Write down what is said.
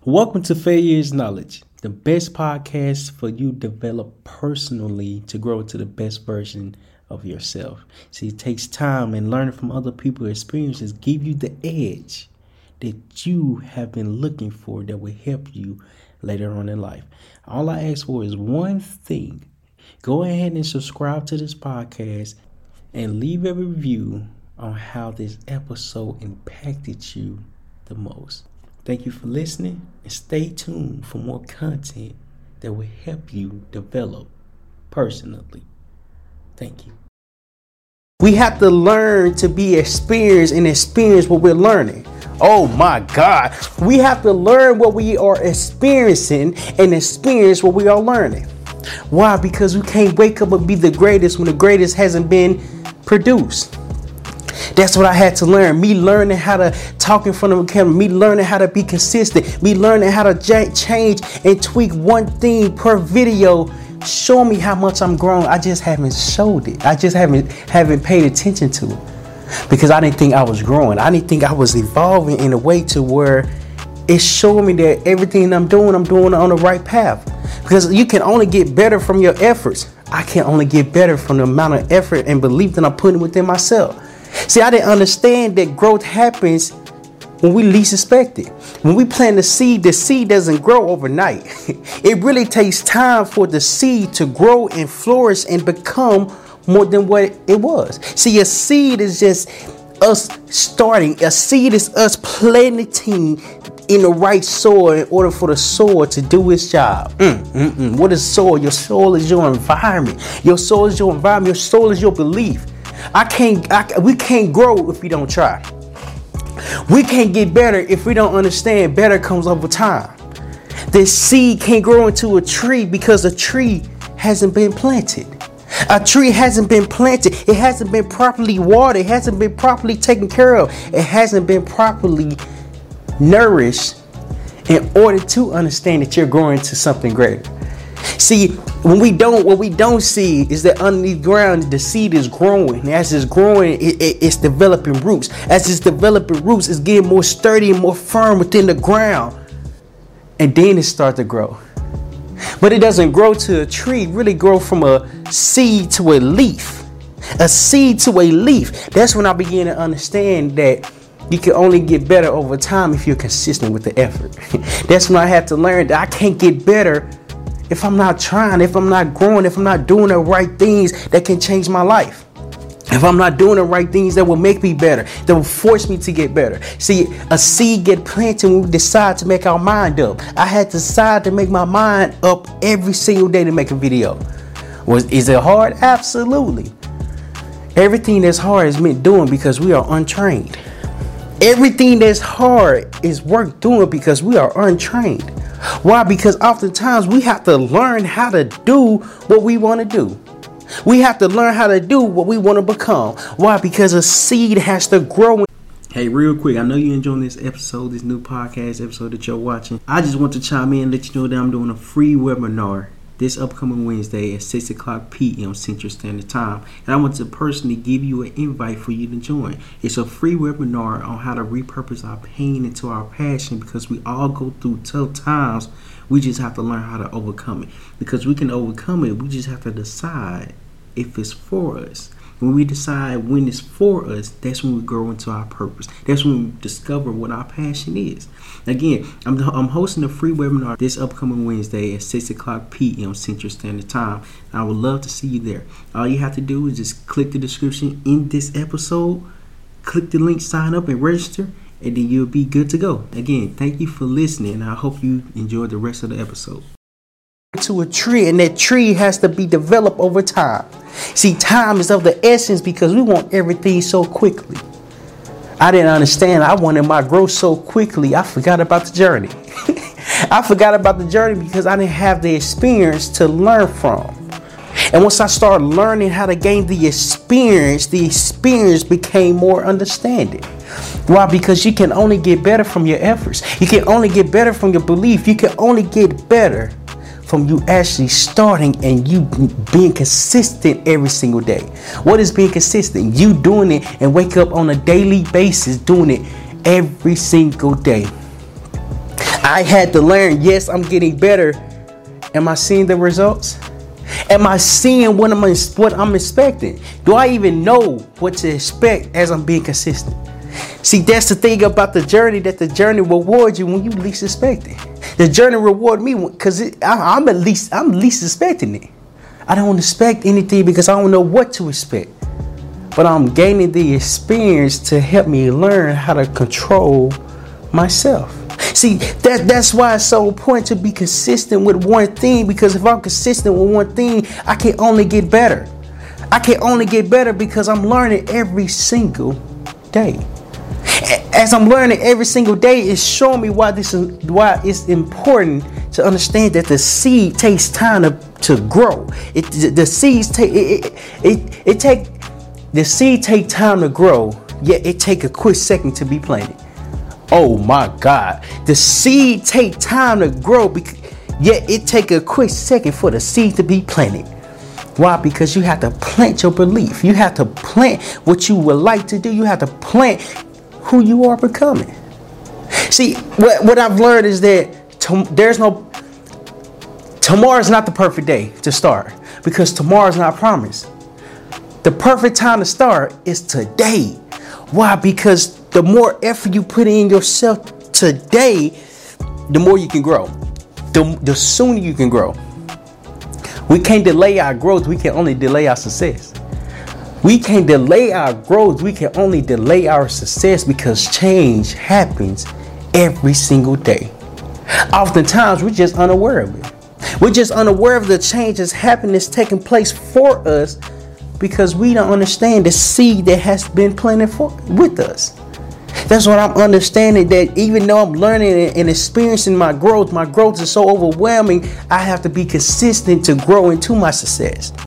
Welcome to Failure is Knowledge, the best podcast for you develop personally to grow into the best version of yourself. See, it takes time and learning from other people's experiences give you the edge that you have been looking for that will help you later on in life. All I ask for is one thing. Go ahead and subscribe to this podcast and leave a review on how this episode impacted you the most. Thank you for listening and stay tuned for more content that will help you develop personally. Thank you. We have to learn to be experienced and experience what we're learning. Oh my God. We have to learn what we are experiencing and experience what we are learning. Why? Because we can't wake up and be the greatest when the greatest hasn't been produced. That's what I had to learn. Me learning how to talk in front of a camera, me learning how to be consistent, me learning how to j- change and tweak one thing per video. Show me how much I'm growing. I just haven't showed it. I just haven't haven't paid attention to it because I didn't think I was growing. I didn't think I was evolving in a way to where it's showing me that everything I'm doing, I'm doing on the right path. Because you can only get better from your efforts. I can only get better from the amount of effort and belief that I'm putting within myself. See, I didn't understand that growth happens when we least expect it. When we plant the seed, the seed doesn't grow overnight. it really takes time for the seed to grow and flourish and become more than what it was. See, a seed is just us starting. A seed is us planting in the right soil in order for the soil to do its job. Mm, mm, mm. What is soil? Your soil is your environment. Your soil is your environment. Your soul is your belief. I can't. I, we can't grow if we don't try. We can't get better if we don't understand. Better comes over time. The seed can't grow into a tree because a tree hasn't been planted. A tree hasn't been planted. It hasn't been properly watered. It hasn't been properly taken care of. It hasn't been properly nourished in order to understand that you're growing to something greater. See, when we don't, what we don't see is that underneath ground, the seed is growing. As it's growing, it, it, it's developing roots. As it's developing roots, it's getting more sturdy and more firm within the ground. And then it starts to grow. But it doesn't grow to a tree, really grow from a seed to a leaf. A seed to a leaf. That's when I begin to understand that you can only get better over time if you're consistent with the effort. That's when I had to learn that I can't get better if I'm not trying, if I'm not growing, if I'm not doing the right things that can change my life. If I'm not doing the right things that will make me better, that will force me to get better. See, a seed get planted when we decide to make our mind up. I had to decide to make my mind up every single day to make a video. Was is it hard? Absolutely. Everything that's hard is meant doing because we are untrained. Everything that's hard is worth doing because we are untrained. Why? Because oftentimes we have to learn how to do what we want to do. We have to learn how to do what we want to become. Why? Because a seed has to grow. Hey, real quick, I know you're enjoying this episode, this new podcast episode that you're watching. I just want to chime in and let you know that I'm doing a free webinar this upcoming Wednesday at 6 o'clock p.m. Central Standard Time. And I want to personally give you an invite for you to join. It's a free webinar on how to repurpose our pain into our passion because we all go through tough times. We just have to learn how to overcome it. Because we can overcome it, we just have to decide if it's for us. When we decide when it's for us, that's when we grow into our purpose. That's when we discover what our passion is. Again, I'm, I'm hosting a free webinar this upcoming Wednesday at 6 o'clock p.m. Central Standard Time. I would love to see you there. All you have to do is just click the description in this episode, click the link, sign up, and register, and then you'll be good to go. Again, thank you for listening. I hope you enjoy the rest of the episode to a tree and that tree has to be developed over time. See, time is of the essence because we want everything so quickly. I didn't understand. I wanted my growth so quickly. I forgot about the journey. I forgot about the journey because I didn't have the experience to learn from. And once I started learning how to gain the experience, the experience became more understanding. Why? Because you can only get better from your efforts. You can only get better from your belief. You can only get better from you actually starting and you being consistent every single day. What is being consistent? You doing it and wake up on a daily basis doing it every single day. I had to learn, yes, I'm getting better. Am I seeing the results? Am I seeing what I'm what I'm expecting? Do I even know what to expect as I'm being consistent? See, that's the thing about the journey that the journey rewards you when you least expect it. The journey reward me because I'm at least I'm least expecting it. I don't expect anything because I don't know what to expect. But I'm gaining the experience to help me learn how to control myself. See, that that's why it's so important to be consistent with one thing because if I'm consistent with one thing, I can only get better. I can only get better because I'm learning every single day. As I'm learning every single day, it's showing me why this is why it's important to understand that the seed takes time to, to grow. It the seeds take it, it, it, it take the seed take time to grow, yet it take a quick second to be planted. Oh my God. The seed take time to grow, yet it take a quick second for the seed to be planted. Why? Because you have to plant your belief. You have to plant what you would like to do. You have to plant who you are becoming. See, what, what I've learned is that to, there's no tomorrow is not the perfect day to start because tomorrow is not promised. The perfect time to start is today. Why? Because the more effort you put in yourself today, the more you can grow. The, the sooner you can grow. We can't delay our growth, we can only delay our success. We can't delay our growth, we can only delay our success because change happens every single day. Oftentimes, we're just unaware of it. We're just unaware of the change that's happening, that's taking place for us because we don't understand the seed that has been planted for with us. That's what I'm understanding that even though I'm learning and experiencing my growth, my growth is so overwhelming, I have to be consistent to grow into my success.